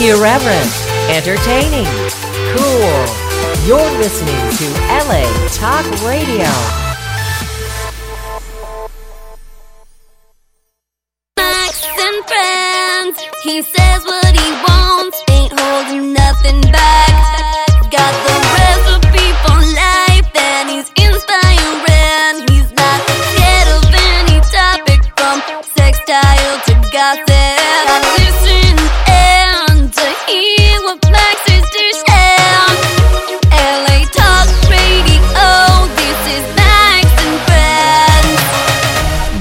Irreverent, entertaining, cool. You're listening to LA Talk Radio. Max and friends. He says what he wants, ain't holding nothing back.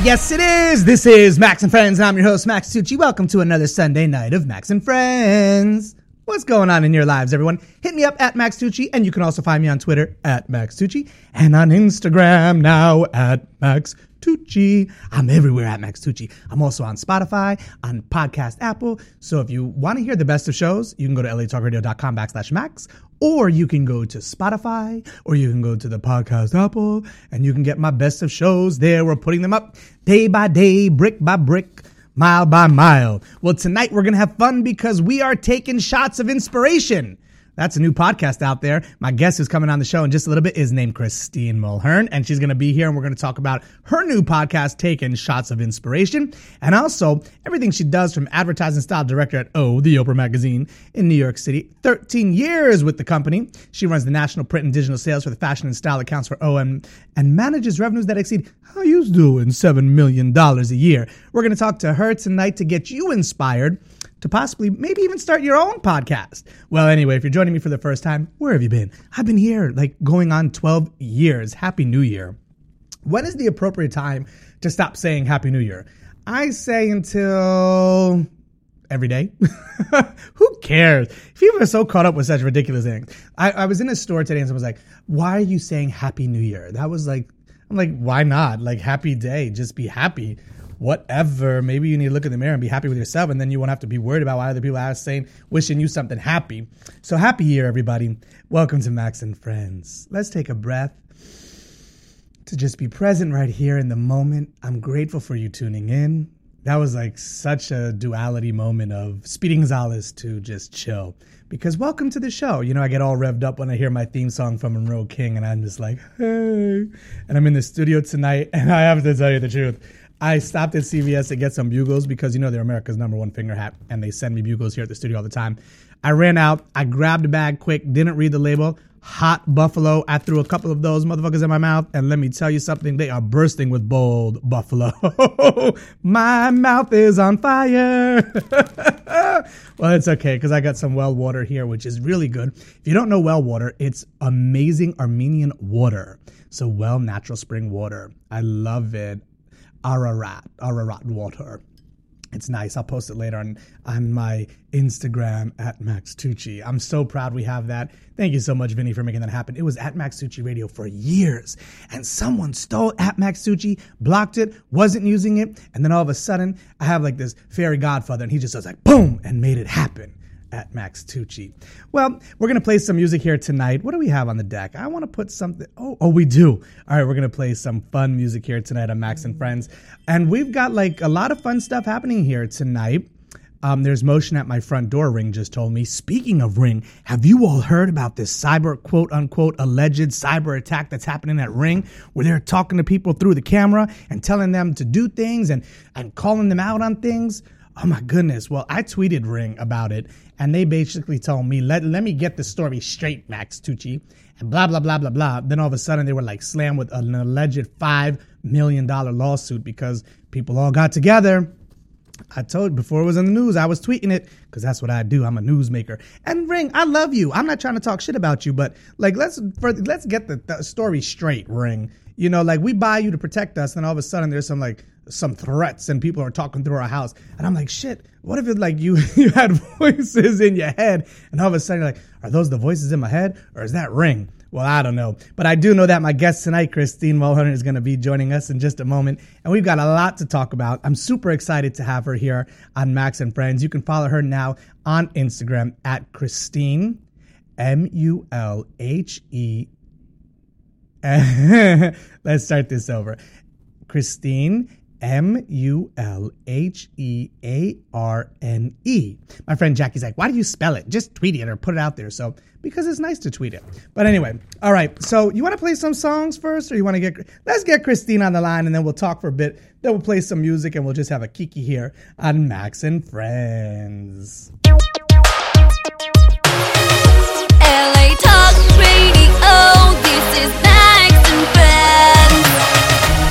Yes, it is. This is Max and Friends, and I'm your host, Max Tucci. Welcome to another Sunday night of Max and Friends. What's going on in your lives, everyone? Hit me up at Max Tucci, and you can also find me on Twitter at Max Tucci, and on Instagram now at Max Tucci. I'm everywhere at Max Tucci. I'm also on Spotify, on Podcast Apple. So if you want to hear the best of shows, you can go to latalkradio.com backslash Max, or you can go to Spotify, or you can go to the Podcast Apple, and you can get my best of shows there. We're putting them up day by day, brick by brick mile by mile. Well, tonight we're going to have fun because we are taking shots of inspiration. That's a new podcast out there. My guest who's coming on the show in just a little bit is named Christine Mulhearne, and she's going to be here and we're going to talk about her new podcast, Taking Shots of Inspiration, and also everything she does from advertising style director at O, the Oprah magazine in New York City. 13 years with the company. She runs the national print and digital sales for the fashion and style accounts for O and, and manages revenues that exceed how you doing $7 million a year. We're going to talk to her tonight to get you inspired to possibly maybe even start your own podcast. Well, anyway, if you're joining me for the first time, where have you been? I've been here like going on 12 years. Happy New Year. When is the appropriate time to stop saying Happy New Year? I say until every day. Who cares? People are so caught up with such ridiculous things. I, I was in a store today and someone was like, Why are you saying Happy New Year? That was like, I'm like, why not? Like, happy day. Just be happy. Whatever. Maybe you need to look in the mirror and be happy with yourself, and then you won't have to be worried about why other people are saying, wishing you something happy. So, happy year, everybody. Welcome to Max and Friends. Let's take a breath to just be present right here in the moment. I'm grateful for you tuning in. That was like such a duality moment of Speedy Gonzalez to just chill. Because welcome to the show. You know, I get all revved up when I hear my theme song from Monroe King, and I'm just like, hey. And I'm in the studio tonight, and I have to tell you the truth. I stopped at CVS to get some bugles because you know they're America's number one finger hat, and they send me bugles here at the studio all the time. I ran out, I grabbed a bag quick, didn't read the label. Hot buffalo. I threw a couple of those motherfuckers in my mouth, and let me tell you something, they are bursting with bold buffalo. my mouth is on fire. well, it's okay because I got some well water here, which is really good. If you don't know well water, it's amazing Armenian water. So, well natural spring water. I love it. Ararat, Ararat water. It's nice. I'll post it later on, on my Instagram at Max Tucci. I'm so proud we have that. Thank you so much, Vinny, for making that happen. It was at Max Tucci Radio for years, and someone stole at Max Tucci, blocked it, wasn't using it, and then all of a sudden, I have like this fairy godfather, and he just does like boom and made it happen at Max Tucci. Well, we're gonna play some music here tonight. What do we have on the deck? I want to put something. Oh, oh, we do. All right, we're gonna play some fun music here tonight on Max and Friends, and we've got like a lot of fun stuff happening here tonight. Um, there's motion at my front door. Ring just told me. Speaking of Ring, have you all heard about this cyber quote unquote alleged cyber attack that's happening at Ring, where they're talking to people through the camera and telling them to do things and and calling them out on things? Oh my goodness. Well, I tweeted Ring about it, and they basically told me, let, let me get the story straight, Max Tucci, and blah, blah, blah, blah, blah. Then all of a sudden they were like slammed with an alleged $5 million lawsuit because people all got together. I told before it was in the news, I was tweeting it because that's what I do. I'm a newsmaker. And Ring, I love you. I'm not trying to talk shit about you, but like let's for, let's get the, the story straight, Ring. You know, like we buy you to protect us, and all of a sudden there's some like some threats and people are talking through our house. And I'm like, shit, what if it like you you had voices in your head and all of a sudden you're like, are those the voices in my head or is that ring? Well, I don't know. But I do know that my guest tonight, Christine Mulhearne, is going to be joining us in just a moment. And we've got a lot to talk about. I'm super excited to have her here on Max and Friends. You can follow her now on Instagram at Christine, M U L H E. Let's start this over. Christine, M U L H E A R N E. My friend Jackie's like, why do you spell it? Just tweet it or put it out there. So, because it's nice to tweet it. But anyway, all right. So, you want to play some songs first or you want to get, let's get Christine on the line and then we'll talk for a bit. Then we'll play some music and we'll just have a kiki here on Max and Friends. LA Talk Radio. This is.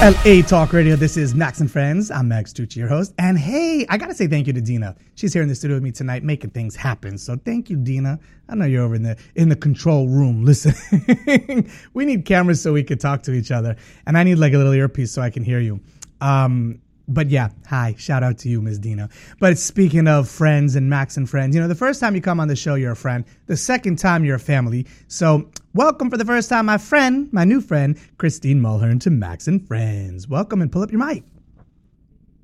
LA Talk Radio. This is Max and Friends. I'm Max Tucci, your host. And hey, I got to say thank you to Dina. She's here in the studio with me tonight making things happen. So thank you, Dina. I know you're over in the in the control room listening. we need cameras so we could talk to each other. And I need like a little earpiece so I can hear you. Um, but yeah, hi, shout out to you, Ms. Dina. But speaking of friends and Max and friends, you know, the first time you come on the show, you're a friend. The second time, you're a family. So welcome for the first time, my friend, my new friend, Christine Mulhearne to Max and Friends. Welcome and pull up your mic.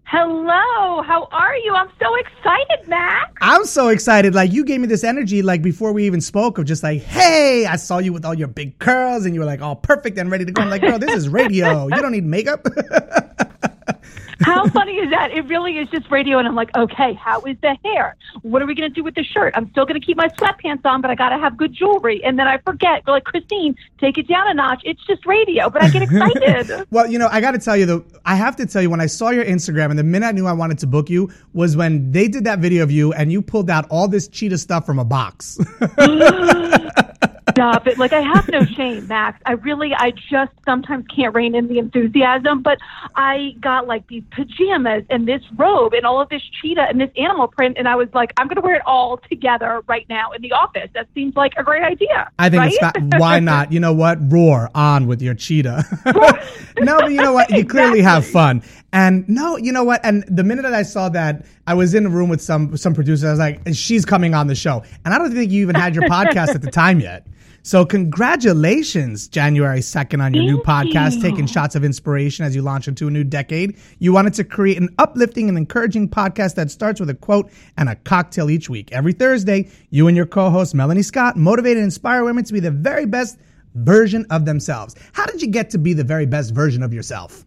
Hello, how are you? I'm so excited, Max. I'm so excited. Like you gave me this energy, like before we even spoke of just like, hey, I saw you with all your big curls and you were like all perfect and ready to go. I'm like, girl, this is radio. You don't need makeup. How funny is that? It really is just radio, and I'm like, okay, how is the hair? What are we going to do with the shirt? I'm still going to keep my sweatpants on, but I got to have good jewelry. And then I forget, like, Christine, take it down a notch. It's just radio, but I get excited. Well, you know, I got to tell you though, I have to tell you when I saw your Instagram and the minute I knew I wanted to book you was when they did that video of you and you pulled out all this cheetah stuff from a box. Stop it. Like, I have no shame, Max. I really, I just sometimes can't rein in the enthusiasm, but I got like these pajamas and this robe and all of this cheetah and this animal print, and I was like, I'm going to wear it all together right now in the office. That seems like a great idea. I think right? it's fa- why not? You know what? Roar on with your cheetah. no, but you know what? You clearly have fun. And no, you know what? And the minute that I saw that, I was in a room with some some producers. I was like, she's coming on the show. And I don't think you even had your podcast at the time yet. So congratulations, January 2nd on your new podcast, you. taking shots of inspiration as you launch into a new decade. You wanted to create an uplifting and encouraging podcast that starts with a quote and a cocktail each week. Every Thursday, you and your co-host Melanie Scott motivate and inspire women to be the very best version of themselves. How did you get to be the very best version of yourself?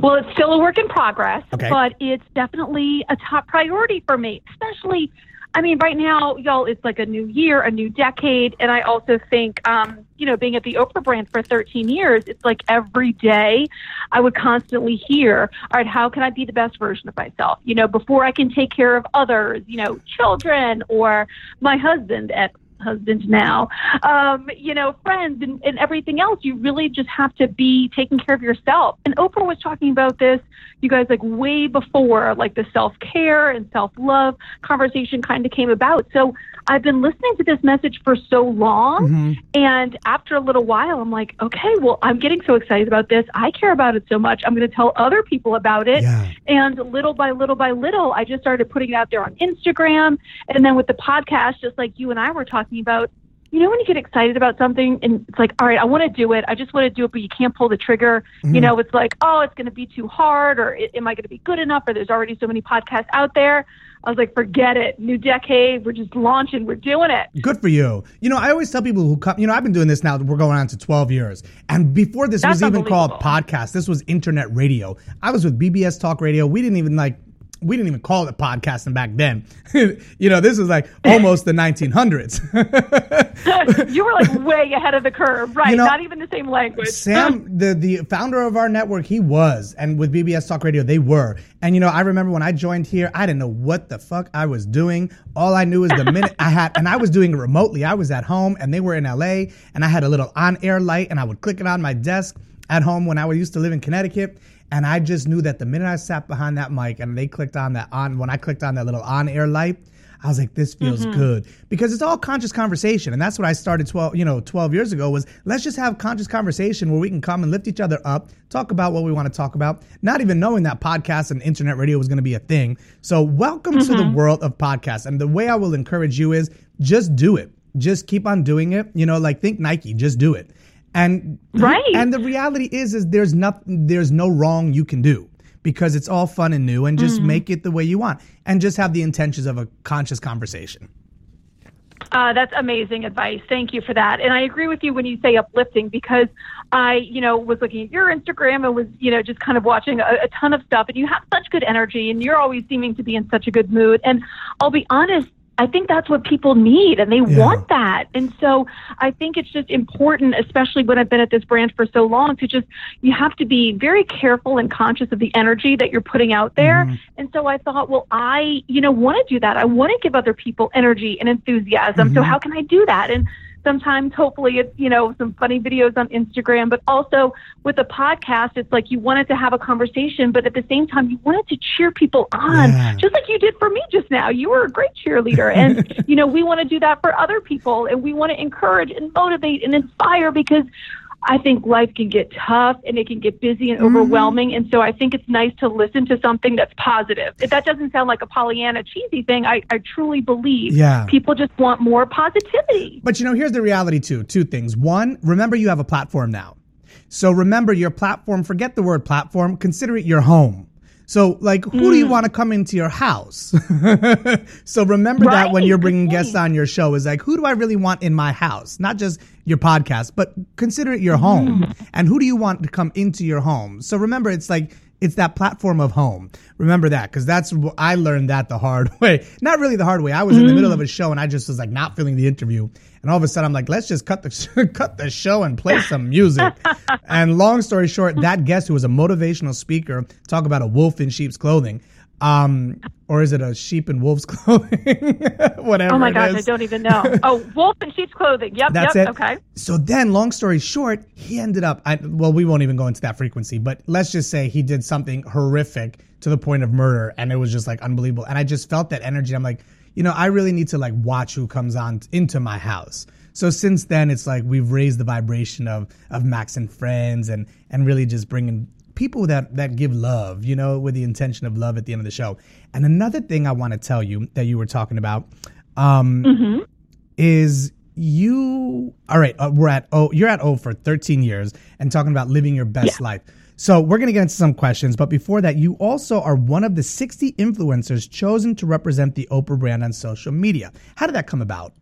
Well, it's still a work in progress, Okay. but it's definitely a top priority for me, especially. I mean, right now, y'all, it's like a new year, a new decade. And I also think, um, you know, being at the Oprah brand for 13 years, it's like every day I would constantly hear, all right, how can I be the best version of myself? You know, before I can take care of others, you know, children or my husband at husband now, um, you know, friends and, and everything else. You really just have to be taking care of yourself. And Oprah was talking about this, you guys, like way before, like the self care and self love conversation kind of came about. So I've been listening to this message for so long. Mm-hmm. And after a little while, I'm like, okay, well, I'm getting so excited about this. I care about it so much. I'm going to tell other people about it. Yeah. And little by little by little, I just started putting it out there on Instagram. And then with the podcast, just like you and I were talking about, you know, when you get excited about something and it's like, all right, I want to do it. I just want to do it, but you can't pull the trigger. You mm-hmm. know, it's like, oh, it's going to be too hard or am I going to be good enough? Or there's already so many podcasts out there. I was like, forget it. New decade. We're just launching. We're doing it. Good for you. You know, I always tell people who come, you know, I've been doing this now, we're going on to 12 years. And before this That's was even called podcast, this was internet radio. I was with BBS Talk Radio. We didn't even like, we didn't even call it podcasting back then. you know, this was like almost the 1900s. you were like way ahead of the curve, right? You know, Not even the same language. Sam, the the founder of our network, he was, and with BBS Talk Radio, they were. And you know, I remember when I joined here, I didn't know what the fuck I was doing. All I knew is the minute I had, and I was doing it remotely. I was at home, and they were in LA, and I had a little on-air light, and I would click it on my desk at home when I used to live in Connecticut. And I just knew that the minute I sat behind that mic and they clicked on that on, when I clicked on that little on-air light, I was like, this feels mm-hmm. good because it's all conscious conversation. And that's what I started 12, you know, 12 years ago was let's just have conscious conversation where we can come and lift each other up, talk about what we want to talk about, not even knowing that podcast and internet radio was going to be a thing. So welcome to the mm-hmm. world of podcasts. And the way I will encourage you is just do it. Just keep on doing it. You know, like think Nike, just do it. And Right. And the reality is is there's not there's no wrong you can do because it's all fun and new and just make it the way you want and just have the intentions of a conscious conversation. Uh, that's amazing advice. Thank you for that. And I agree with you when you say uplifting because I, you know, was looking at your Instagram and was, you know, just kind of watching a, a ton of stuff. And you have such good energy and you're always seeming to be in such a good mood. And I'll be honest, I think that's what people need and they Yeah. want that. And so I think it's just important, especially when I've been at this brand for so long, to just, you have to be very careful and conscious of the energy that you're putting out there. Mm-hmm. And so I thought, well, I, you know, want to do that. I want to give other people energy and enthusiasm. So Mhm. how can I do that? And sometimes hopefully it's, you know, some funny videos on Instagram, but also with a podcast, it's like you wanted to have a conversation, but at the same time, you wanted to cheer people on, Yeah. just like you did for me just now. You were a great cheerleader. And, you know, we want to do that for other people and we want to encourage and motivate and inspire because I think life can get tough and it can get busy and mm-hmm. overwhelming. And so I think it's nice to listen to something that's positive. If that doesn't sound like a Pollyanna cheesy thing, I, I truly believe Yeah. people just want more positivity. But you know, here's the reality too. Two things. One, remember you have a platform now. So remember your platform, forget the word platform, consider it your home. So like who do Mm. you want to come into your house? so remember that when you're bringing guests on your show is like who do I really want in my house? Not just your podcast, but consider it your Mm. home. And who do you want to come into your home? So remember it's like it's that platform of home. Remember that because that's I learned that the hard way. Not really the hard way. I was in the middle of a show and I just was like not feeling the interview, and all of a sudden I'm like, let's just cut the cut the show and play some music. and long story short, that guest who was a motivational speaker talk about a wolf in sheep's clothing. Um, or is it a sheep in wolf's clothing? Whatever. Oh my gosh. I don't even know. oh, wolf in sheep's clothing. Yep, That's yep. it. Okay. So then, long story short, he ended up. I, well, we won't even go into that frequency, but let's just say he did something horrific to the point of murder, and it was just like unbelievable. And I just felt that energy. I'm like, you know, I really need to like watch who comes on t- into my house. So since then, it's like we've raised the vibration of of Max and friends, and and really just bringing people that that give love, you know, with the intention of love at the end of the show. And another thing I want to tell you that you were talking about. Um, is you all right uh, we're at oh you're at o for 13 years and talking about living your best life. So we're going to get into some questions but before that you also are one of the 60 influencers chosen to represent the oprah brand on social media. How did that come about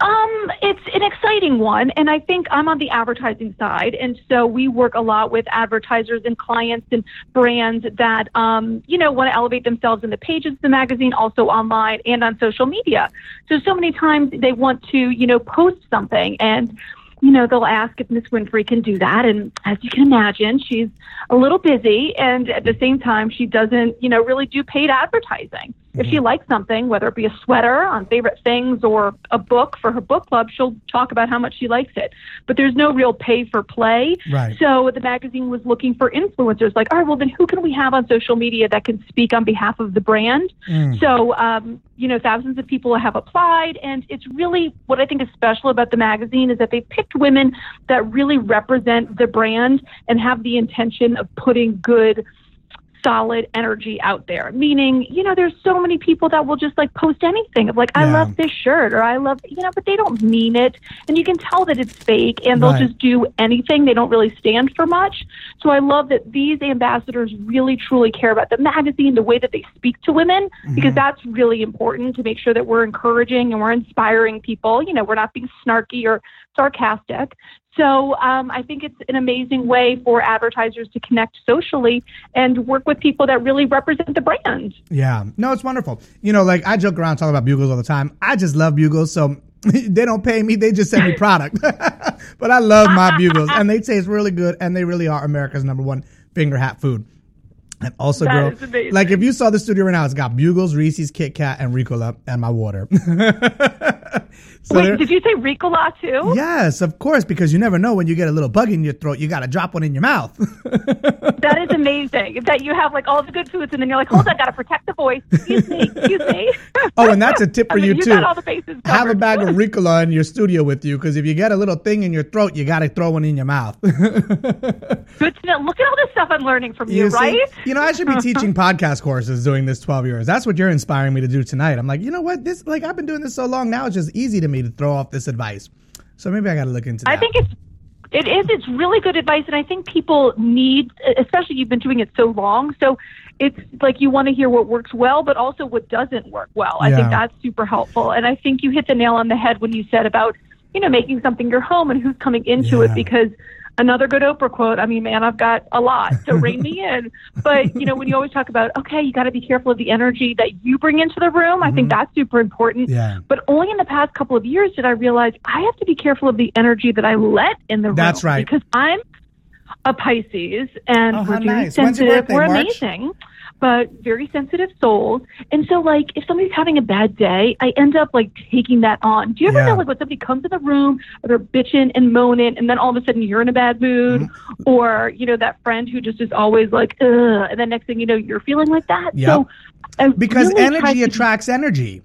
Um, it's an exciting one, and I think I'm on the advertising side, and so we work a lot with advertisers and clients and brands that um, you know want to elevate themselves in the pages of the magazine, also online and on social media. So so many times they want to you know post something and. You know, they'll ask if Miss Winfrey can do that. And as you can imagine, she's a little busy. And at the same time, she doesn't, you know, really do paid advertising. If she likes something, whether it be a sweater on favorite things or a book for her book club, she'll talk about how much she likes it. But there's no real pay for play. Right. So the magazine was looking for influencers like, all right, well, then who can we have on social media that can speak on behalf of the brand? So, um, you know, thousands of people have applied. And it's really what I think is special about the magazine is that they picked women that really represent the brand and have the intention of putting good solid energy out there. Meaning, you know, there's so many people that will just like post anything of like, I Yeah. love this shirt or I love, you know, but they don't mean it. And you can tell that it's fake and they'll Right. just do anything. They don't really stand for much. So I love that these ambassadors really truly care about the magazine, the way that they speak to women, because mm-hmm. that's really important to make sure that we're encouraging and we're inspiring people. You know, we're not being snarky or sarcastic. So um, I think it's an amazing way for advertisers to connect socially and work with people that really represent the brand. Yeah. No, it's wonderful. You know, like I joke around talking about bugles all the time. I just love bugles. So they don't pay me. They just send me product. but I love my bugles and they taste really good and they really are America's number one finger hat food. And also, That girl, like if you saw the studio right now, it's got bugles, Reese's, Kit Kat, and Ricola, and my water. So Wait, did you say Ricola too? yes, of course, because you never know when you get a little bug in your throat, you got to drop one in your mouth. That is amazing. That you have like all the good foods and then you're like, hold on, I gotta protect the voice. Excuse me, excuse me. oh, and that's a tip I for mean, you you too. got all the bases Have a bag of Ricola in your studio with you because if you get a little thing in your throat, you got to throw one in your mouth. Good to know. Look at all this stuff I'm learning from you, You see? right? You know, I should be teaching podcast courses doing this 12 years. That's what you're inspiring me to do tonight. I'm like, you know what? This, like, I've been doing this so long now, it's just easy to me to throw off this advice. So maybe I got to look into that. I think it's It is. It's really good advice, and I think people need, especially you've been doing it so long. So it's like you want to hear what works well, but also what doesn't work well. I Yeah. think that's super helpful, and I think you hit the nail on the head when you said about you know making something your home and who's coming into Yeah. it because. Another good Oprah quote. I mean, man, I've got a lot, so rein me in. But you know, when you always talk about, okay, you got to be careful of the energy that you bring into the room. I think that's super important. Mm-hmm. Yeah. But only in the past couple of years did I realize I have to be careful of the energy that I let in the room. That's right. Because I'm a Pisces and Oh, we're nice. Sensitive. birthday, We're March? amazing, but very sensitive souls. And so, like, if somebody's having a bad day, I end up like taking that on. Do you ever Yeah. know, like, when somebody comes in the room, or they're bitching and moaning, and then all of a sudden you're in a bad mood, Mm-hmm. or you know that friend who just is always like, ugh, and then next thing you know, you're feeling like that. Yep. So. I Because really energy to- attracts energy.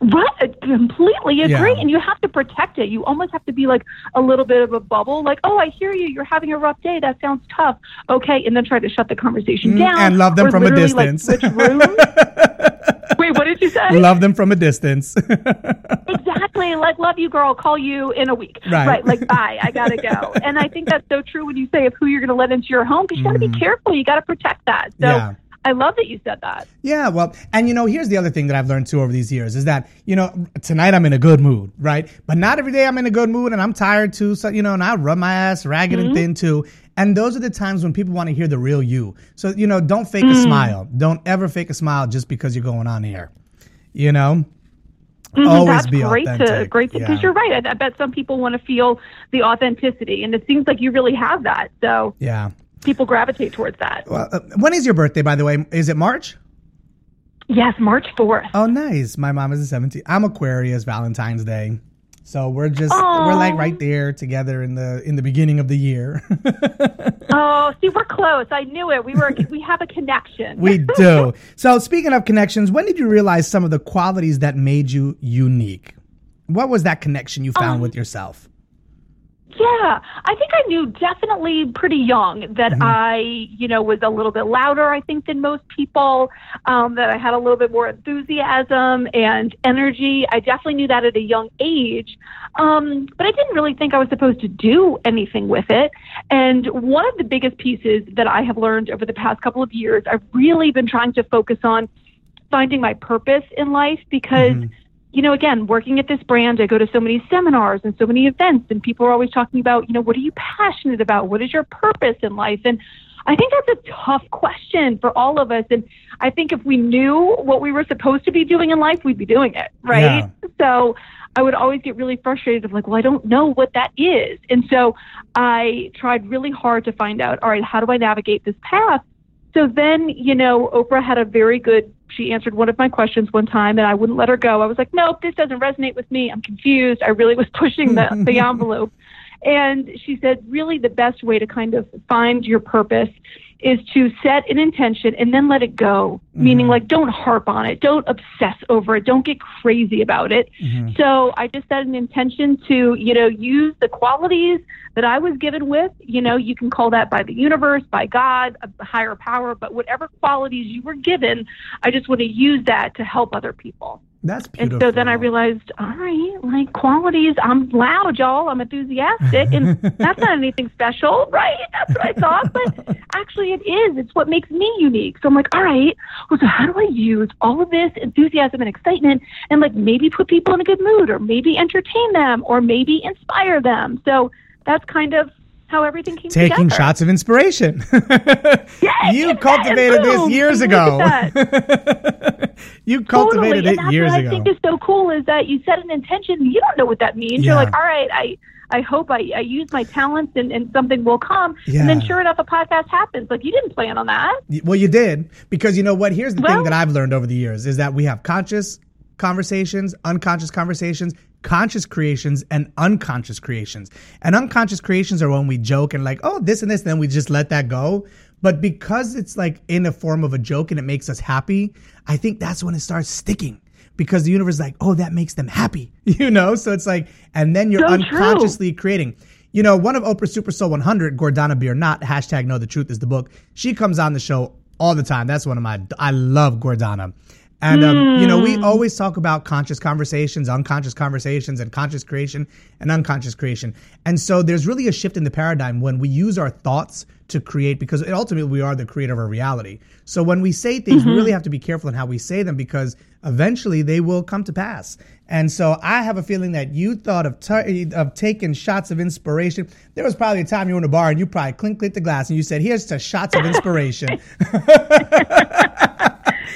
Right, I completely agree. Yeah. And you have to protect it. You almost have to be like a little bit of a bubble. Like, oh, I hear you. You're having a rough day. That sounds tough. Okay, and then try to shut the conversation Mm, down and love them from a literally, like, distance. Wait, what did you say? Love them from a distance. exactly. Like, love you, girl. Call you in a week. Right. Like, bye. I gotta go. and I think that's so true when you say of who you're going to let into your home because you got to be careful. You got to protect that. So. Mm. Yeah. I love that you said that. Yeah, well, and you know, here's the other thing that I've learned too over these years is that, you know, tonight I'm in a good mood, right? But not every day I'm in a good mood and I'm tired too. So, you know, and I rub my ass ragged and thin too. And those are the times when people want to hear the real you. So, you know, don't fake a smile. Don't ever fake a smile just because you're going on air. You know? Mhm, Always That's be great to authentic. great because Yeah. you're right. I, I bet some people want to feel the authenticity, and it seems like you really have that. So Yeah. People gravitate towards that. Well, uh, when is your birthday, by the way? Is it March? Yes, March fourth. Oh, nice. My mom is a 17th. I'm Aquarius, Valentine's Day. So we're just Aw. we're like right there together in the in the beginning of the year. Oh, see, we're close. I knew it. We were we have a connection. we do. So speaking of connections, when did you realize some of the qualities that made you unique? What was that connection you found Um, with yourself? Yeah, I think I knew definitely pretty young that Mm-hmm. I, you know, was a little bit louder, I think, than most people, um, that I had a little bit more enthusiasm and energy. I definitely knew that at a young age, um, but I didn't really think I was supposed to do anything with it. And one of the biggest pieces that I have learned over the past couple of years, I've really been trying to focus on finding my purpose in life because you know, again, working at this brand, I go to so many seminars and so many events, and people are always talking about, you know, what are you passionate about? What is your purpose in life? And I think that's a tough question for all of us. And I think if we knew what we were supposed to be doing in life, we'd be doing it, right? So I would always get really frustrated of like, well, I don't know what that is. And so I tried really hard to find out, all right, how do I navigate this path? So then, you know, Oprah had a very good, she answered one of my questions one time and I wouldn't let her go. I was like, nope, this doesn't resonate with me. I'm confused. I really was pushing the, the envelope. And she said, really, the best way to kind of find your purpose is to set an intention and then let it go. Mm-hmm. Meaning, like, don't harp on it, don't obsess over it, don't get crazy about it. Mm-hmm. So I just set an intention to, you know, use the qualities that I was given with. You know, you can call that by the universe, by God, a higher power, but whatever qualities you were given, I just want to use that to help other people. That's And so then I realized, all right, like qualities, I'm loud, y'all. I'm enthusiastic, and that's not anything special, right? That's what I thought, but actually it is. It's what makes me unique. So I'm like, all right, well, so how do I use all of this enthusiasm and excitement and like maybe put people in a good mood, or maybe entertain them, or maybe inspire them? So that's kind of how everything came taking together. shots of inspiration. Yes, you cultivated this years ago. you cultivated totally. and it that's years what ago. I think is so cool is that you set an intention. You don't know what that means. Yeah. You're like, all right, I I hope I, I use my talents and, and something will come. Yeah. And then sure enough, a podcast happens. Like you didn't plan on that. Well, you did because you know what? Here's the thing that I've learned over the years is that we have conscious conversations, unconscious conversations, conscious creations, and unconscious creations. And unconscious creations are when we joke and like, oh, this and this, and then we just let that go. But because it's like in a form of a joke and it makes us happy, I think that's when it starts sticking. Because the universe is like, oh, that makes them happy, you know. So it's like, and then you're So true. unconsciously creating. You know, one of Oprah's Super Soul 100, Gordana Biernat, hashtag Know the Truth is the book. She comes on the show all the time. That's one of my, I love Gordana. And um, you know, we always talk about conscious conversations, unconscious conversations, and conscious creation and unconscious creation. And so there's really a shift in the paradigm when we use our thoughts to create, because ultimately we are the creator of our reality. So when we say things, we really have to be careful in how we say them because eventually they will come to pass. And so I have a feeling that you thought of t- of taking shots of inspiration. There was probably a time you were in a bar and you probably clink clinked the glass and you said, "Here's to shots of inspiration."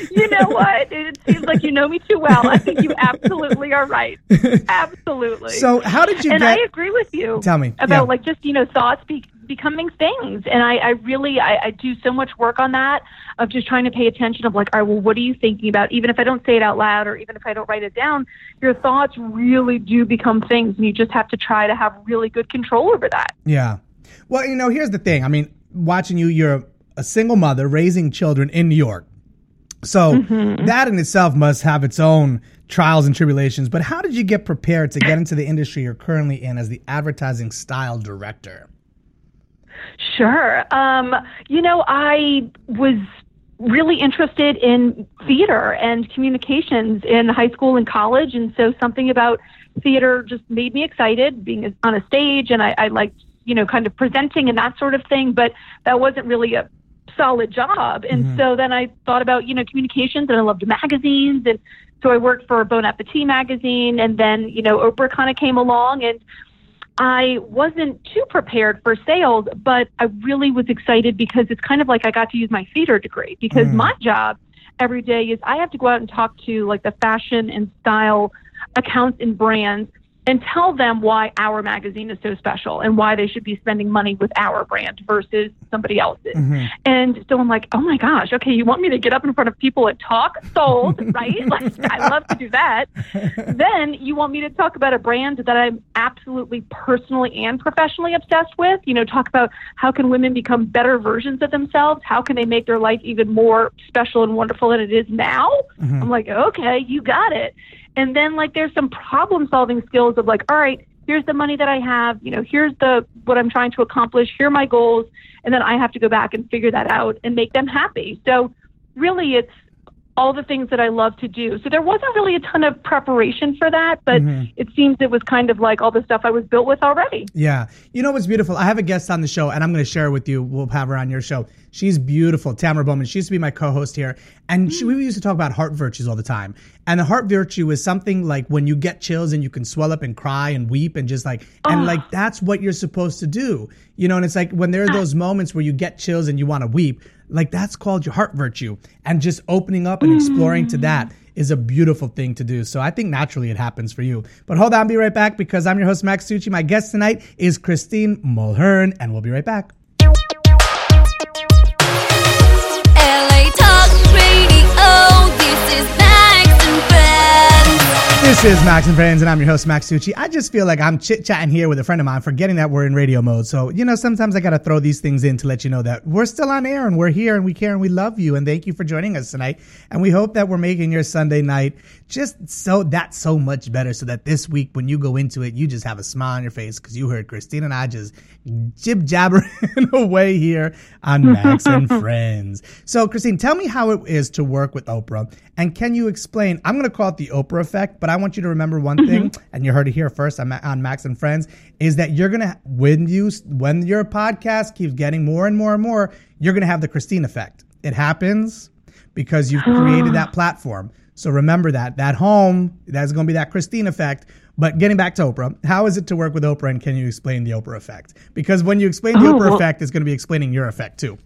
You know what? It seems like you know me too well. I think you absolutely are right. Absolutely. so how did you and get? I agree with you. Tell me. about Yeah. like just you know thoughts be- becoming things, and I, I really I, I do so much work on that of just trying to pay attention of like, all right, well, what are you thinking about? Even if I don't say it out loud, or even if I don't write it down, your thoughts really do become things, and you just have to try to have really good control over that. Yeah. Well, you know, here's the thing. I mean, watching you, you're a single mother raising children in New York. So that in itself must have its own trials and tribulations. But how did you get prepared to get into the industry you're currently in as the advertising style director? Sure. Um, you know, I was really interested in theater and communications in high school and college, and so something about theater just made me excited being on a stage, and I, I liked, you know, kind of presenting and that sort of thing. But that wasn't really a solid job, and mm-hmm. so then I thought about, you know, communications, and I loved magazines, and so I worked for Bon Appetit magazine, and then you know, Oprah kind of came along, and I wasn't too prepared for sales, but I really was excited because it's kind of like I got to use my theater degree. Because mm. my job every day is I have to go out and talk to like the fashion and style accounts and brands and tell them why our magazine is so special and why they should be spending money with our brand versus somebody else's. Mm-hmm. And so I'm like, oh my gosh, okay, you want me to get up in front of people and talk? Sold, right? Like, I love to do that. then you want me to talk about a brand that I'm absolutely personally and professionally obsessed with. You know, talk about how can women become better versions of themselves? How can they make their life even more special and wonderful than it is now? Mm-hmm. I'm like, okay, you got it. And then like there's some problem solving skills of like, all right, here's the money that I have, you know, here's the what I'm trying to accomplish, here are my goals, and then I have to go back and figure that out and make them happy. So really it's all the things that I love to do. So there wasn't really a ton of preparation for that, but mm-hmm. it seems it was kind of like all the stuff I was built with already. Yeah. You know what's beautiful? I have a guest on the show, and I'm going to share it with you. We'll have her on your show. She's beautiful, Tamara Bowman. She used to be my co-host here, and she, mm. we used to talk about heart virtues all the time. And the heart virtue is something like when you get chills and you can swell up and cry and weep and just like, and ah. like that's what you're supposed to do, you know. And it's like when there are ah. those moments where you get chills and you want to weep, like that's called your heart virtue, and just opening up and exploring to that mm. is a beautiful thing to do. So I think naturally it happens for you. But hold on, be right back because I'm your host, Max Tucci. My guest tonight is Christine Mulhearne, and we'll be right back. This is Max and Friends, and I'm your host, Max Tucci. I just feel like I'm chit chatting here with a friend of mine, forgetting that we're in radio mode. So, you know, sometimes I got to throw these things in to let you know that we're still on air and we're here and we care and we love you. And thank you for joining us tonight. And we hope that we're making your Sunday night just so that so much better so that this week, when you go into it, you just have a smile on your face because you heard Christine and I just jib jabbering away here on Max and Friends. So, Christine, tell me how it is to work with Oprah. And can you explain? I'm going to call it the Oprah effect, but I want you to remember one mm-hmm. thing, and you heard it here first on, on Max and Friends, is that you're going to, when you, when your podcast keeps getting more and more and more, you're going to have the Christine effect. It happens because you've created ah. that platform. So remember that. That home, that's going to be that Christine effect. But getting back to Oprah, how is it to work with Oprah and can you explain the Oprah effect? Because when you explain the Oh, Oprah well- effect, it's going to be explaining your effect too.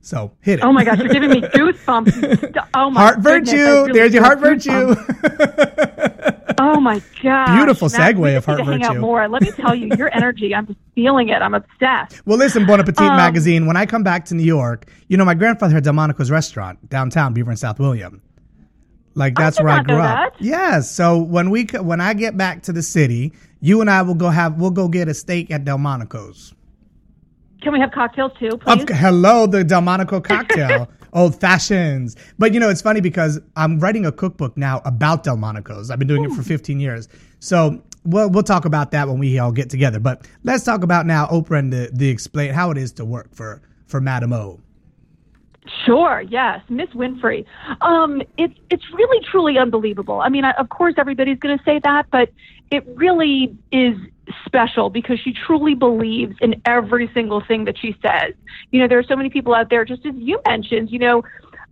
So hit it. Oh my gosh, you're giving me goosebumps. Oh my heart goodness, virtue. really There's your heart virtue. Oh my gosh. Beautiful segue of heart to hang out virtue. more. Let me tell you, your energy, I'm just feeling it. I'm obsessed. well, listen, Bon Appetit Um, magazine. When I come back to New York, you know, my grandfather had Delmonico's restaurant downtown, Beaver and South William. Like that's where I grew up. Yes. So when we when I get back to the city, you and I will go have we'll go get a steak at Delmonico's. Can we have cocktails too, please? Of, hello, the Delmonico cocktail. Old fashions. But you know, it's funny because I'm writing a cookbook now about Delmonico's. I've been doing it for hmm. 15 years. So we'll, we'll talk about that when we all get together. But let's talk about now Oprah and the, the explain how it is to work for, for Madame O. Sure. Yes, Miss Winfrey. Um, it's it's really truly unbelievable. I mean, I, of course, everybody's going to say that, but it really is special because she truly believes in every single thing that she says. You know, there are so many people out there, just as you mentioned. You know,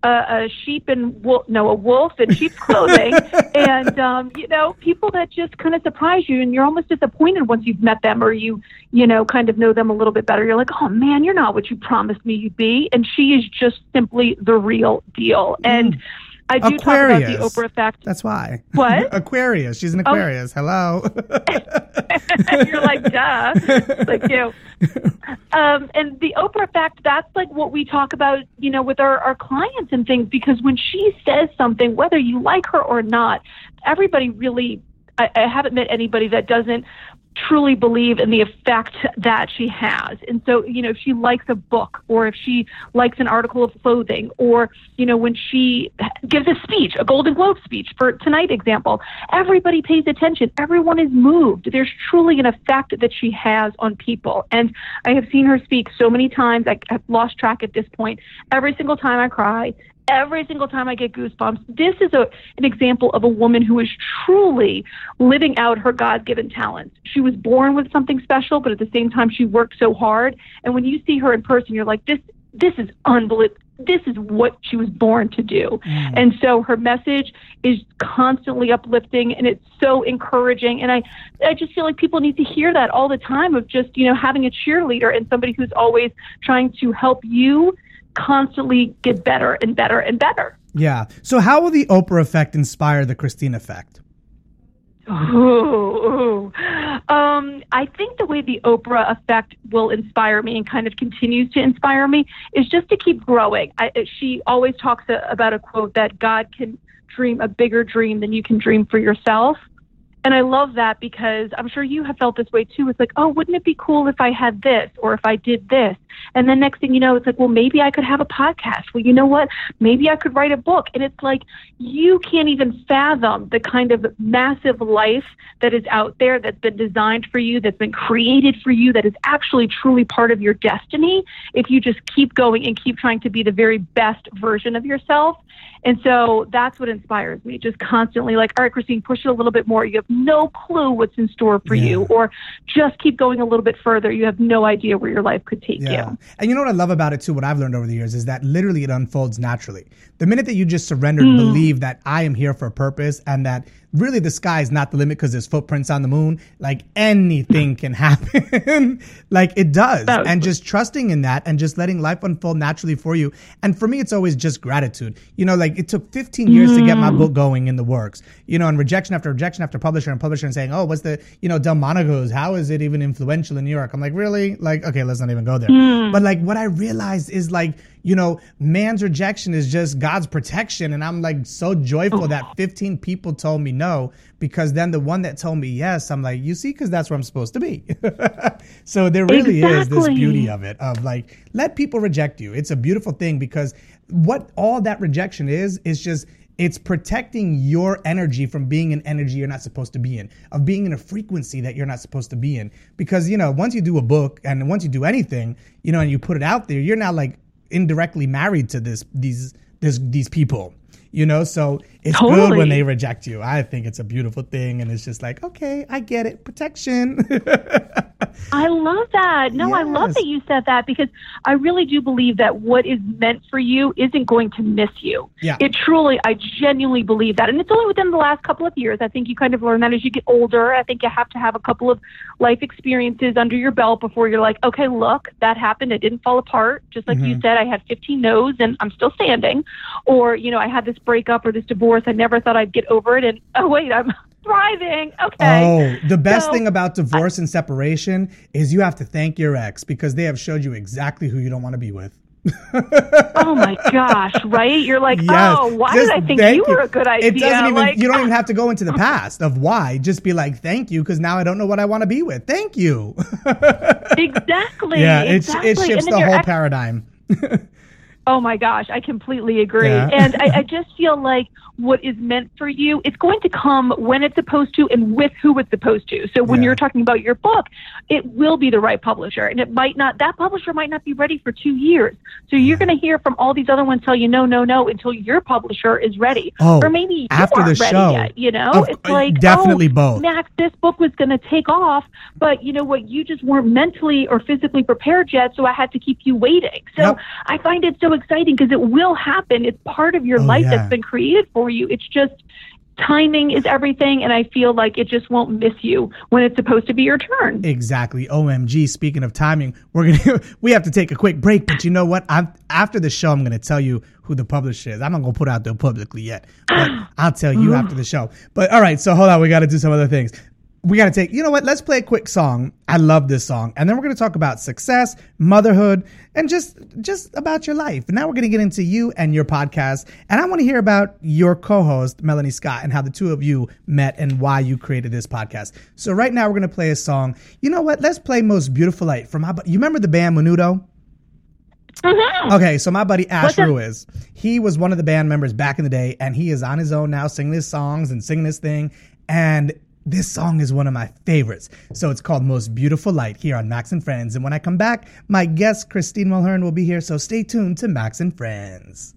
a a sheep and wolf, no, a wolf in sheep's clothing, and um, you know, people that just kind of surprise you, and you're almost disappointed once you've met them or you, you know, kind of know them a little bit better. You're like, oh man, you're not what you promised me you'd be, and she is just simply the real deal, and. I do Aquarius. talk about the Oprah effect. That's why. What? Aquarius. She's an Oh. Aquarius. Hello. You're like, duh. like you. Um, and the Oprah effect, that's like what we talk about, you know, with our, our clients and things, because when she says something, whether you like her or not, everybody really, I, I haven't met anybody that doesn't truly believe in the effect that she has. And so, you know, if she likes a book or if she likes an article of clothing or, you know, when she gives a speech, a Golden Globe speech for tonight example, everybody pays attention. Everyone is moved. There's truly an effect that she has on people. And I have seen her speak so many times. I, I've lost track at this point. Every single time I cry, every single time I get goosebumps. This is a, an example of a woman who is truly living out her God given talents. She was born with something special, but at the same time, she worked so hard. And when you see her in person, you're like, this, this is unbelievable. This is what she was born to do. Mm. And so her message is constantly uplifting and it's so encouraging. And I, I just feel like people need to hear that all the time of just, you know, having a cheerleader and somebody who's always trying to help you constantly get better and better and better. yeah. So how will the Oprah effect inspire the Christine effect? Ooh, ooh. Um, I think the way the Oprah effect will inspire me and kind of continues to inspire me is just to keep growing. I, she always talks a, about a quote that God can dream a bigger dream than you can dream for yourself. And I love that because I'm sure you have felt this way too. It's like, oh, wouldn't it be cool if I had this or if I did this? And then next thing you know, it's like, well, maybe I could have a podcast. Well, you know what? Maybe I could write a book. And it's like, you can't even fathom the kind of massive life that is out there that's been designed for you, that's been created for you, that is actually truly part of your destiny if you just keep going and keep trying to be the very best version of yourself. And so that's what inspires me. Just constantly like, all right, Christine, push it a little bit more. You have no clue what's in store for Yeah. you. Or just keep going a little bit further. You have no idea where your life could take Yeah. you. And you know what I love about it too, what I've learned over the years is that literally it unfolds naturally. The minute that you just surrender and mm. believe that I am here for a purpose and that really the sky is not the limit because there's footprints on the moon, like anything can happen. like it does. And just trusting in that and just letting life unfold naturally for you. And for me, it's always just gratitude. You know, like it took 15 years to get my book going in the works, you know, and rejection after rejection after publisher and publisher and saying, oh, what's the, you know, Delmonico's? How is it even influential in New York? I'm like, really? Like, okay, let's not even go there. But like what I realized is like, you know, man's rejection is just God's protection. And I'm like so joyful that 15 people told me no, because then the one that told me yes, I'm like, you see, because that's where I'm supposed to be. so there really is this beauty of it, of like, let people reject you. It's a beautiful thing because what all that rejection is, is just, it's protecting your energy from being an energy you're not supposed to be in, of being in a frequency that you're not supposed to be in. Because, you know, once you do a book and once you do anything, you know, and you put it out there, you're not like indirectly married to this, these, this, these people. You know, so it's good when they reject you. I think it's a beautiful thing, and it's just like, okay, I get it, protection. I love that. No, I love that you said that because I really do believe that what is meant for you isn't going to miss you. Yeah. It truly, I genuinely believe that. And it's only within the last couple of years. I think you kind of learn that as you get older. I think you have to have a couple of life experiences under your belt before you're like, okay, look, that happened. It didn't fall apart. Just like you mm-hmm. said, I had 15 no's and I'm still standing. Or, you know, I had this breakup or this divorce. I never thought I'd get over it. And oh, wait, I'm thriving. Okay. Oh, the best So- thing about divorce and separation is you have to thank your ex because they have showed you exactly who you don't want to be with. oh my gosh, right? You're like, Yes. oh, why Just did I think thank you were a good idea? It doesn't even. like, you don't even have to go into the past of why. Just be like, thank you, because now I don't know what I want to be with. Thank you. exactly. yeah, exactly. it it shifts the whole ex- paradigm. Oh my gosh, I completely agree. Yeah. and I, I just feel like what is meant for you, it's going to come when it's supposed to and with who it's supposed to. So when Yeah. you're talking about your book, it will be the right publisher. And it might not, that publisher might not be ready for two years. So you're going to hear from all these other ones tell you, no, no, no, until your publisher is ready. Oh, or maybe you after the show. yet, you know? Of- it's like, oh, definitely oh, both. Max, this book was going to take off, but you know what? You just weren't mentally or physically prepared yet, so I had to keep you waiting. So Yep. I find it so exciting because it will happen. It's part of your Oh, life yeah. that's been created for you. It's just timing is everything, and I feel like it just won't miss you when it's supposed to be your turn. Exactly. OMG. Speaking of timing, we're gonna we have to take a quick break. But you know what? I'm after the show. I'm gonna tell you who the publisher is. I'm not gonna put it out there publicly yet, but I'll tell you after the show. But all right. So hold on. We got to do some other things. We got to take. You know what? Let's play a quick song. I love this song, and then we're gonna talk about success, motherhood, and just just about your life. Now we're gonna get into you and your podcast, and I want to hear about your co-host Melanie Scott and how the two of you met and why you created this podcast. So right now we're gonna play a song. You know what? Let's play "Most Beautiful Light" from my. You remember the band Menudo? Mm-hmm. Okay, so my buddy Ash? Ruiz, he was one of the band members back in the day, and he is on his own now, singing his songs and singing his thing. And this song is one of my favorites. So it's called "Most Beautiful Light" here on Max and Friends. And when I come back, my guest Christine Mulhearne will be here. So stay tuned to Max and Friends.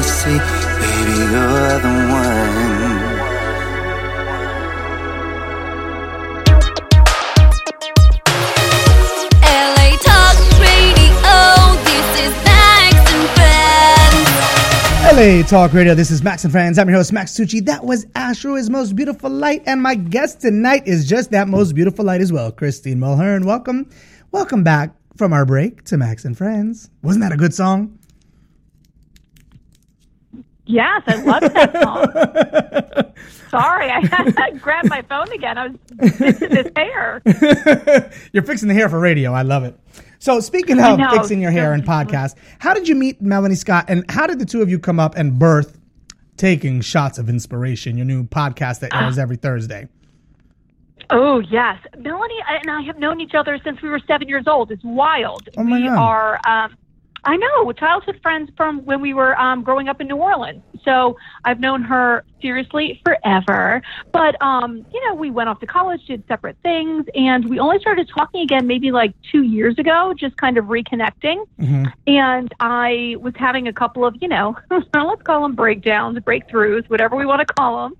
I see. Baby, you're the one. LA Talk Radio. This is Max and Friends. LA Talk Radio. This is Max and Friends. I'm your host, Max Tucci. That was Astro is most beautiful light, and my guest tonight is just that most beautiful light as well, Christine Mulhearne. Welcome, welcome back from our break to Max and Friends. Wasn't that a good song? Yes, I love that song. Sorry, I had to grab my phone again. I was fixing this hair. You're fixing the hair for radio. I love it. So, speaking of fixing your hair and podcast, how did you meet Melanie Scott, and how did the two of you come up and birth taking shots of inspiration, your new podcast that airs every Thursday? Oh yes, Melanie and I have known each other since we were seven years old. It's wild. Oh, my we God. are. Um, I know childhood friends from when we were um, growing up in New Orleans. So I've known her seriously forever. But um, you know, we went off to college, did separate things, and we only started talking again maybe like two years ago, just kind of reconnecting. And I was having a couple of, you know, let's call them breakdowns, breakthroughs, whatever we want to call them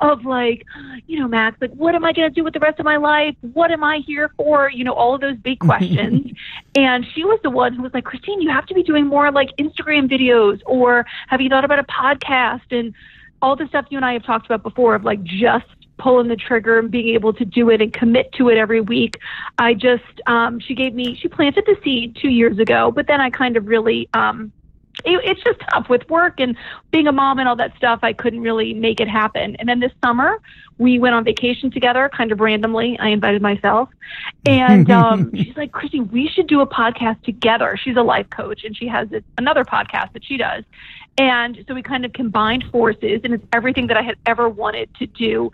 of like, you know, Max, like, what am I going to do with the rest of my life? What am I here for? You know, all of those big questions. and she was the one who was like, Christine, you have to be doing more like Instagram videos, or have you thought about a podcast? And all the stuff you and I have talked about before of like just pulling the trigger and being able to do it and commit to it every week. I just, um, she gave me, she planted the seed two years ago, but then I kind of really, um, it, it's just tough with work and being a mom and all that stuff. I couldn't really make it happen. And then this summer, we went on vacation together, kind of randomly. I invited myself, and um, she's like, "Christy, we should do a podcast together." She's a life coach, and she has this, another podcast that she does. And so we kind of combined forces, and it's everything that I had ever wanted to do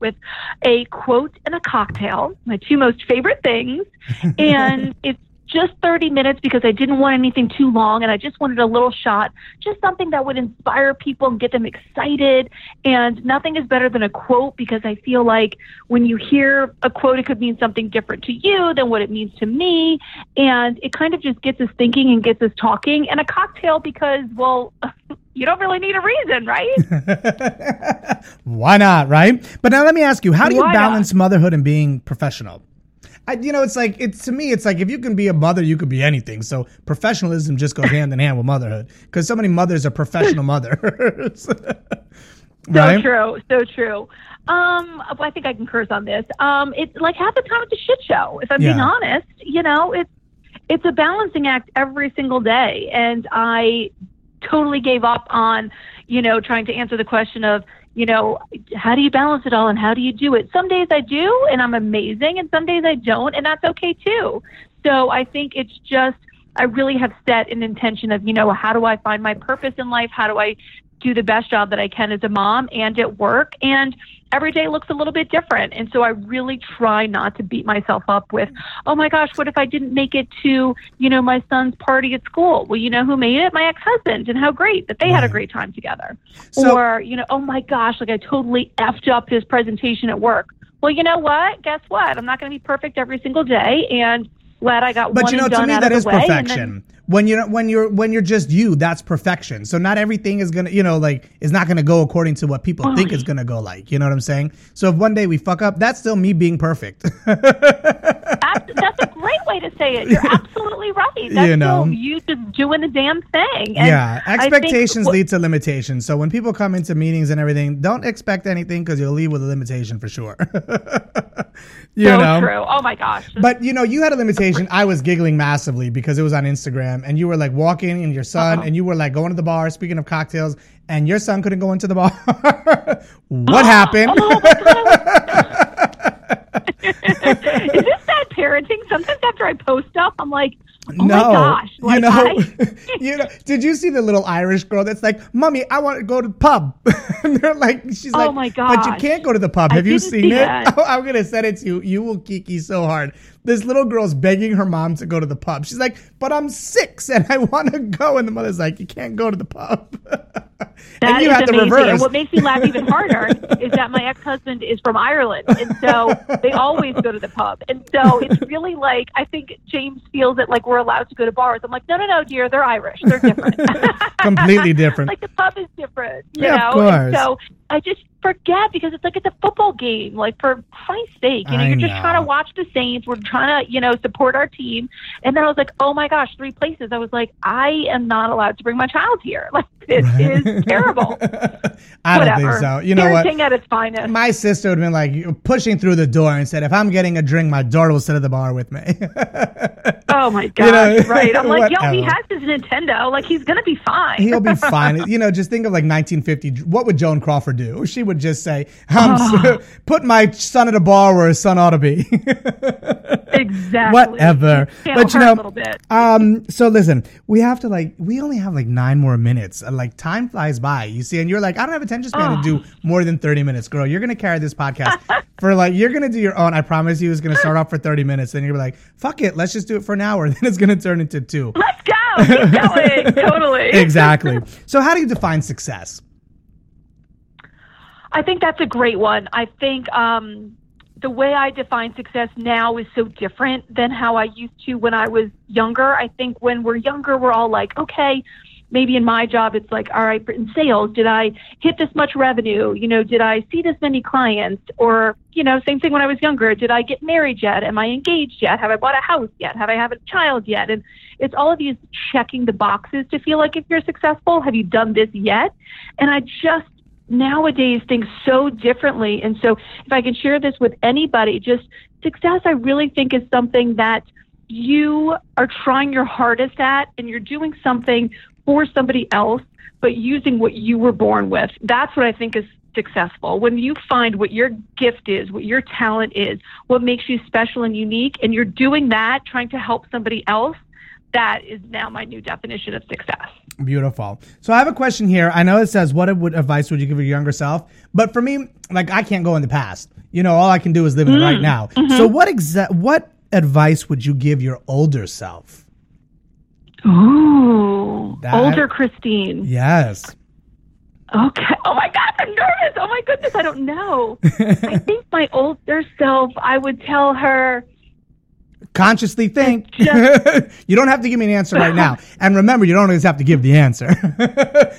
with a quote and a cocktail, my two most favorite things. and it's just 30 minutes because I didn't want anything too long and I just wanted a little shot, just something that would inspire people and get them excited. And nothing is better than a quote because I feel like when you hear a quote, it could mean something different to you than what it means to me. And it kind of just gets us thinking and gets us talking. And a cocktail because, well, you don't really need a reason, right? Why not, right? But now let me ask you, how do you Why not? balance motherhood and being professional? I, you know, it's like it's to me, it's like if you can be a mother, you could be anything. So professionalism just goes hand in hand with motherhood because so many mothers are professional mothers, So true, so true. Um, I think I can curse on this. Um, it's like half the time it's a shit show. If I'm being honest, you know, it's it's a balancing act every single day, and I totally gave up on, you know, trying to answer the question of, you know, how do you balance it all and how do you do it? Some days I do, and I'm amazing, and some days I don't, and that's okay too. So I think it's just I really have set an intention of, you know, how do I find my purpose in life? How do I do the best job that I can as a mom and at work? And every day looks a little bit different. And so I really try not to beat myself up with, oh my gosh, what if I didn't make it to, you know, my son's party at school? Well, you know who made it? My ex husband. And how great that they had a great time together. So- or, you know, oh my gosh, like I totally effed up his presentation at work. Well, you know what? Guess what? I'm not going to be perfect every single day. And glad I got But one you know, to me, out that of the way. and then- perfection. When you're when you're when you're just you, that's perfection. So not everything is gonna, you know, like is not gonna go according to what people think it's gonna go like. You know what I'm saying? So if one day we fuck up, that's still me being perfect. Ab- that's a great way to say it. You're absolutely right. That's You know. still you just doing the damn thing. And yeah, think expectations what- lead to limitations. So when people come into meetings and everything, don't expect anything because you'll leave with a limitation for sure. you so know. true. Oh my gosh. But you know, you had a limitation. I was giggling massively because it was on Instagram, and you were like walking, and your son, Uh-huh. and you were like going to the bar. Speaking of cocktails, and your son couldn't go into the bar. what happened? Oh. Is this bad parenting? Sometimes after I post stuff, I'm like, oh no, my gosh. you know, I- you know. Did you see the little Irish girl that's like, "Mommy, I want to go to the pub," and they're like, "She's Oh like, my but you can't go to the pub. I Have you seen see it? Oh, I'm gonna send it to you. You will kiki so hard. this little girl's begging her mom to go to the pub. She's like, "But I'm six and I want to go," and the mother's like, "You can't go to the pub." That and you is amazing. reverse. And what makes me laugh even harder is that my ex husband is from Ireland. And so they always go to the pub. And so it's really like, I think James feels that like we're allowed to go to bars. I'm like, no, no, no, dear, they're Irish. They're different. Completely different. like the pub is different, you Yeah, of know? So I just forget because it's like it's a football game. Like for Christ's sake, you know, I you're just know. trying to watch the Saints. We're trying to, you know, support our team. And then I was like, oh my gosh, three places. I was like, I am not allowed to bring my child here. Like this is terrible. I don't think so. You know what? Parenting at its finest. My sister would have been like pushing through the door and said, "If I'm getting a drink, my daughter will sit at the bar with me." oh my gosh, You know, right? I'm like, yo, he has his Nintendo. Like he's gonna be fine. He'll be fine. You know, just think of like 1950. What would Joan Crawford do? She would just say, um, "Put my son at a bar where his son ought to be." exactly. Whatever. But you know, a little bit. um, so listen, we have to like, we only have like nine more minutes. And, Like time flies by, you see, and you're like, I don't have attention span to do more than 30 minutes, girl. You're gonna carry this podcast for like, you're gonna do your own. I promise you, it's gonna start off for 30 minutes, and you're like, fuck it, let's just do it for an hour. Then it's gonna turn into two. Let's go. Keep going. totally. exactly. So, how do you define success? I think that's a great one. I think um, the way I define success now is so different than how I used to when I was younger. I think when we're younger, we're all like, okay, maybe in my job, it's like, all right, in sales, did I hit this much revenue? You know, did I see this many clients? Or, you know, same thing when I was younger. Did I get married yet? Am I engaged yet? Have I bought a house yet? Have I have a child yet? And it's all of these checking the boxes to feel like if you're successful, have you done this yet? And I just nowadays think so differently. And so if I can share this with anybody, just success, I really think is something that you are trying your hardest at and you're doing something for somebody else, but using what you were born with. That's what I think is successful. When you find what your gift is, what your talent is, what makes you special and unique, and you're doing that, trying to help somebody else, that is now my new definition of success. Beautiful. So I have a question here. I know it says, "What advice would you give your younger self?" But for me, like I can't go in the past. You know, all I can do is live in the right mm-hmm. now. So mm-hmm. what exact what advice would you give your older self? Ooh, That- older Christine. Yes. Okay. Oh my God, I'm nervous. Oh my goodness, I don't know. I think my older self, I would tell her, Consciously think. You don't have to give me an answer right now. And remember, you don't always have to give the answer.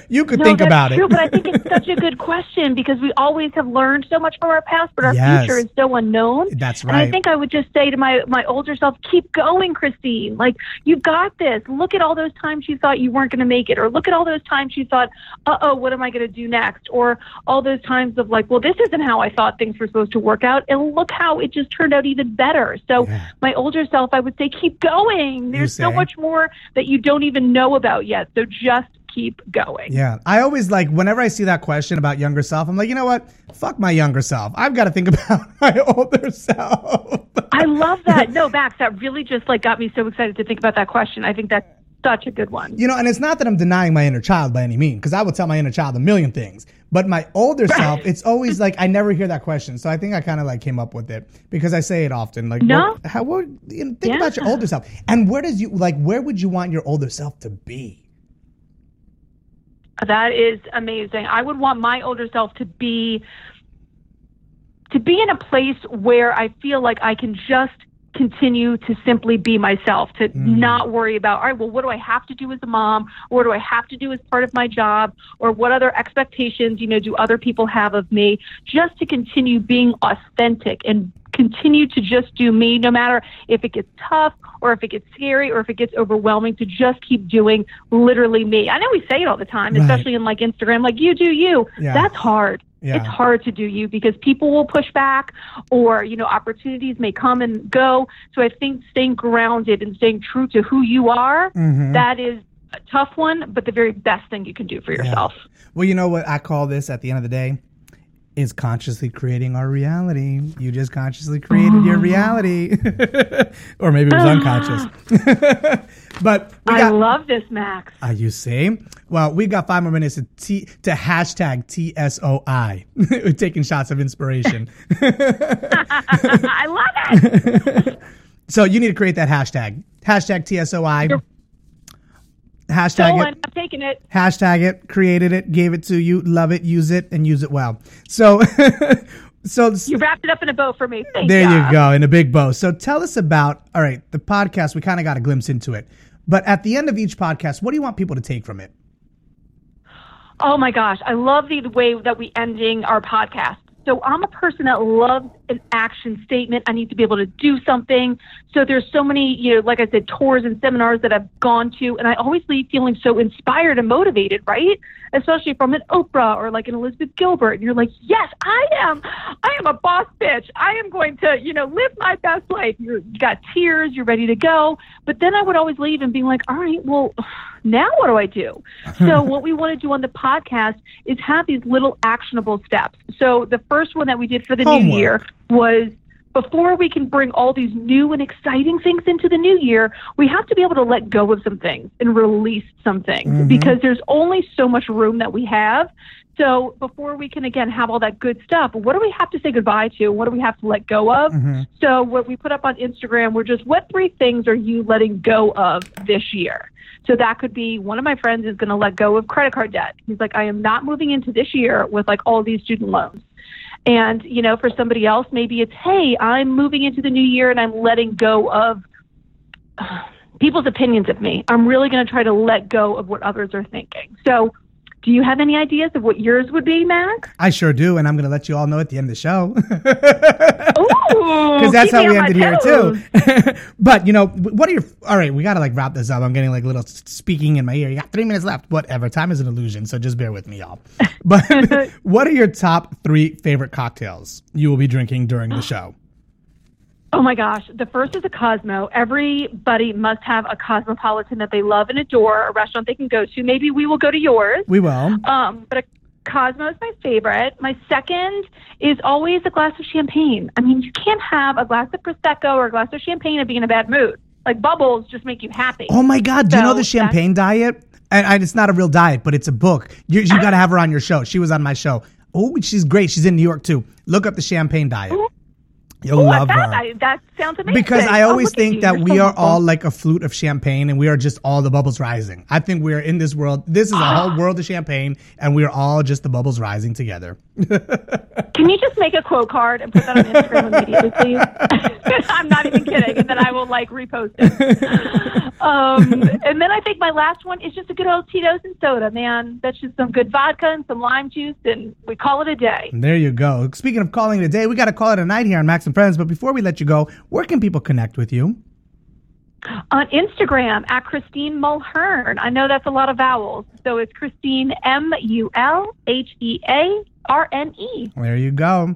you could no, think that's about true, it. but I think it's such a good question because we always have learned so much from our past, but our Yes. future is so unknown. That's right. And I think I would just say to my my older self, keep going, Christine. Like you've got this. Look at all those times you thought you weren't going to make it, or look at all those times you thought, uh oh, what am I going to do next? Or all those times of like, well, this isn't how I thought things were supposed to work out, and look how it just turned out even better. So Yeah. my older self, I would say, keep going. There's so much more that you don't even know about yet. So just keep going. Yeah, I always like whenever I see that question about younger self, I'm like, you know what? Fuck my younger self. I've got to think about my older self. I love that. No, Max, that really just like got me so excited to think about that question. I think that's such a good one. You know, and it's not that I'm denying my inner child by any means, because I will tell my inner child a million things. But my older self, it's always like I never hear that question. So I think I kind of like came up with it because I say it often. Like, No. what, how would you know, think about your older self, and where does you like where would you want your older self to be? That is amazing. I would want my older self to be to be in a place where I feel like I can just continue to simply be myself, to mm. not worry about, all right, well, what do I have to do as a mom? Or what do I have to do as part of my job? Or what other expectations, you know, do other people have of me? Just to continue being authentic and continue to just do me, no matter if it gets tough or if it gets scary or if it gets overwhelming, to just keep doing literally me. I know we say it all the time, Right. especially in like Instagram, like you do you. Yeah. That's hard. Yeah. It's hard to do you because people will push back or, you know, opportunities may come and go. So I think staying grounded and staying true to who you are, Mm-hmm. that is a tough one, but the very best thing you can do for yourself. Well, you know what I call this at the end of the day is consciously creating our reality. You just consciously created your reality, or maybe it was unconscious. but we I love this, Max. Uh, you see? Well, we got five more minutes to t- to hashtag TSOI. We're taking shots of inspiration. I love it. So you need to create that hashtag. Hashtag TSOI. You're- Hashtag Stolen. it. I'm taking it. Hashtag it. Created it. Gave it to you. Love it. Use it and use it well. So, so You wrapped it up in a bow for me. Thank there you go in a big bow. So tell us about all right the podcast. We kind of got a glimpse into it, but at the end of each podcast, what do you want people to take from it? Oh my gosh, I love the way that we ending our podcast. So I'm a person that loves an action statement. I need to be able to do something. So there's so many, you know, like I said, tours and seminars that I've gone to, and I always leave feeling so inspired and motivated, right? Especially from an Oprah or like an Elizabeth Gilbert. And you're like, yes, I am. I am a boss bitch. I am going to, you know, live my best life. You're, you got tears. You're ready to go. But then I would always leave and be like, all right, well, now what do I do? So what we want to do on the podcast is have these little actionable steps. So the first one that we did for the Homework. new year was before we can bring all these new and exciting things into the new year, we have to be able to let go of some things and release some things mm-hmm. because there's only so much room that we have. So before we can again have all that good stuff, what do we have to say goodbye to? What do we have to let go of? Mm-hmm. So what we put up on Instagram, we're just what three things are you letting go of this year? So that could be one of my friends is going to let go of credit card debt. He's like, I am not moving into this year with like all these student loans. And, you know, for somebody else, maybe it's, hey, I'm moving into the new year and I'm letting go of uh, people's opinions of me. I'm really going to try to let go of what others are thinking. So, do you have any ideas of what yours would be, Max? I sure do, and I'm going to let you all know at the end of the show. Because that's how we ended here too. but you know, what are your? All right, we gotta like wrap this up. I'm getting like a little speaking in my ear. You got three minutes left. Whatever. Time is an illusion, so just bear with me, y'all. But what are your top three favorite cocktails you will be drinking during the show? Oh my gosh. The first is a Cosmo. Everybody must have a cosmopolitan that they love and adore, a restaurant they can go to. Maybe we will go to yours. We will. Um, but a Cosmo is my favorite. My second is always a glass of champagne. I mean, you can't have a glass of Prosecco or a glass of champagne and be in a bad mood. Like bubbles just make you happy. Oh my God! Do you know the champagne diet? And, and it's not a real diet, but it's a book. You, you got to have her on your show. She was on my show. Oh, she's great. She's in New York too. Look up the champagne diet. You'll Ooh, love that, her. I, that sounds amazing. because I Oh, always think that we are all like a flute of champagne and we are just all the bubbles rising. I think we're in this world. This is a whole world of champagne and we are all just the bubbles rising together. Can you just make a quote card and put that on Instagram immediately, please? I'm not even kidding, and then I will like repost it. Um, and then I think my last one is just a good old Tito's and soda, man. That's just some good vodka and some lime juice, and we call it a day. There you go. Speaking of calling it a day, we got to call it a night here on Max and Friends. But before we let you go, where can people connect with you? On Instagram at Christine Mulhearne. I know that's a lot of vowels, so it's Christine M U L H E A R N E. There you go.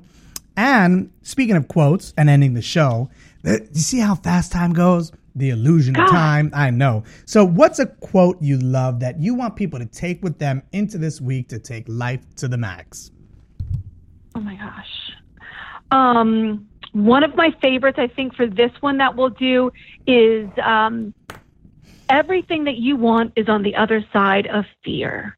And speaking of quotes and ending the show, you see how fast time goes? The illusion of time. I know. So, what's a quote you love that you want people to take with them into this week to take life to the max? Oh my gosh. Um, one of my favorites, I think, for this one that we'll do is um, everything that you want is on the other side of fear.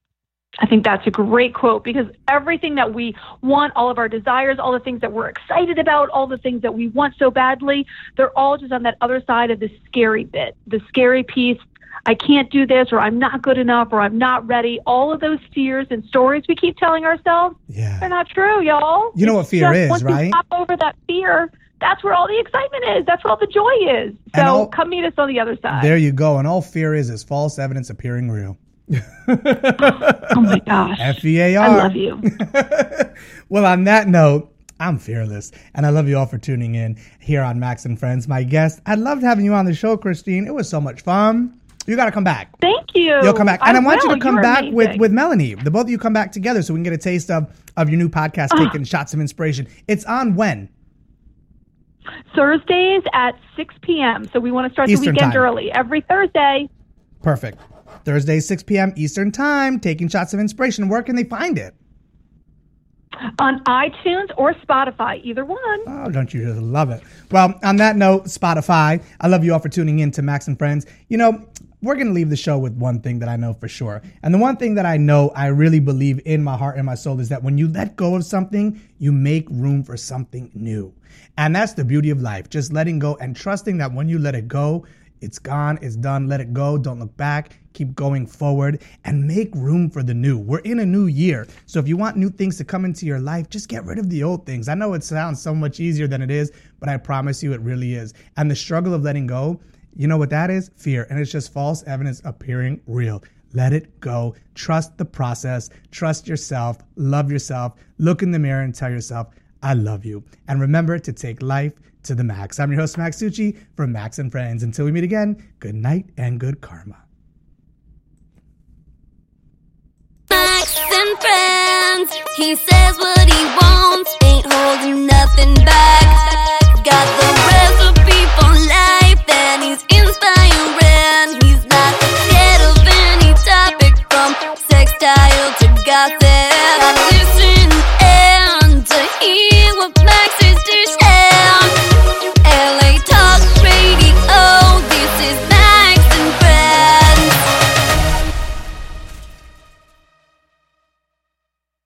I think that's a great quote because everything that we want, all of our desires, all the things that we're excited about, all the things that we want so badly, they're all just on that other side of the scary bit, the scary piece. I can't do this, or I'm not good enough, or I'm not ready. All of those fears and stories we keep telling ourselves, Yeah. they're not true, y'all. You know what fear just is, once right? You hop over that fear. That's where all the excitement is. That's where all the joy is. So all- come meet us on the other side. There you go. And all fear is is false evidence appearing real. oh my gosh. F E A I R. love you. Well, on that note, I'm fearless, and I love you all for tuning in here on Max and Friends. My guest, I loved having you on the show, Christine. It was so much fun. You got to come back. Thank you. You'll come back, and I, want you to come You're back with amazing. with Melanie. The both of you come back together, so we can get a taste of of your new podcast, Ah. taking shots of inspiration. It's on when Thursdays at 6 p.m. So we want to start Eastern the weekend time. early. Every Thursday. perfect. Thursday, 6 p.m. Eastern time. Taking shots of inspiration. Where can they find it? On iTunes or Spotify, either one. Oh, don't you just love it? Well, on that note, Spotify, I love you all for tuning in to Max and Friends. You know, we're going to leave the show with one thing that I know for sure. And the one thing that I know I really believe in my heart and my soul is that when you let go of something, you make room for something new. And that's the beauty of life, just letting go and trusting that when you let it go, it's gone, it's done, let it go, don't look back, keep going forward, and make room for the new. We're in a new year. So if you want new things to come into your life, just get rid of the old things. I know it sounds so much easier than it is, but I promise you it really is. And the struggle of letting go, you know what that is? Fear. And it's just false evidence appearing real. Let it go. Trust the process. Trust yourself. Love yourself. Look in the mirror and tell yourself, I love you. And remember to take life to the max. I'm your host, Max Tucci from Max and Friends. Until we meet again, good night and good karma. Max and friends. He says what he wants, ain't holding nothing back. Got the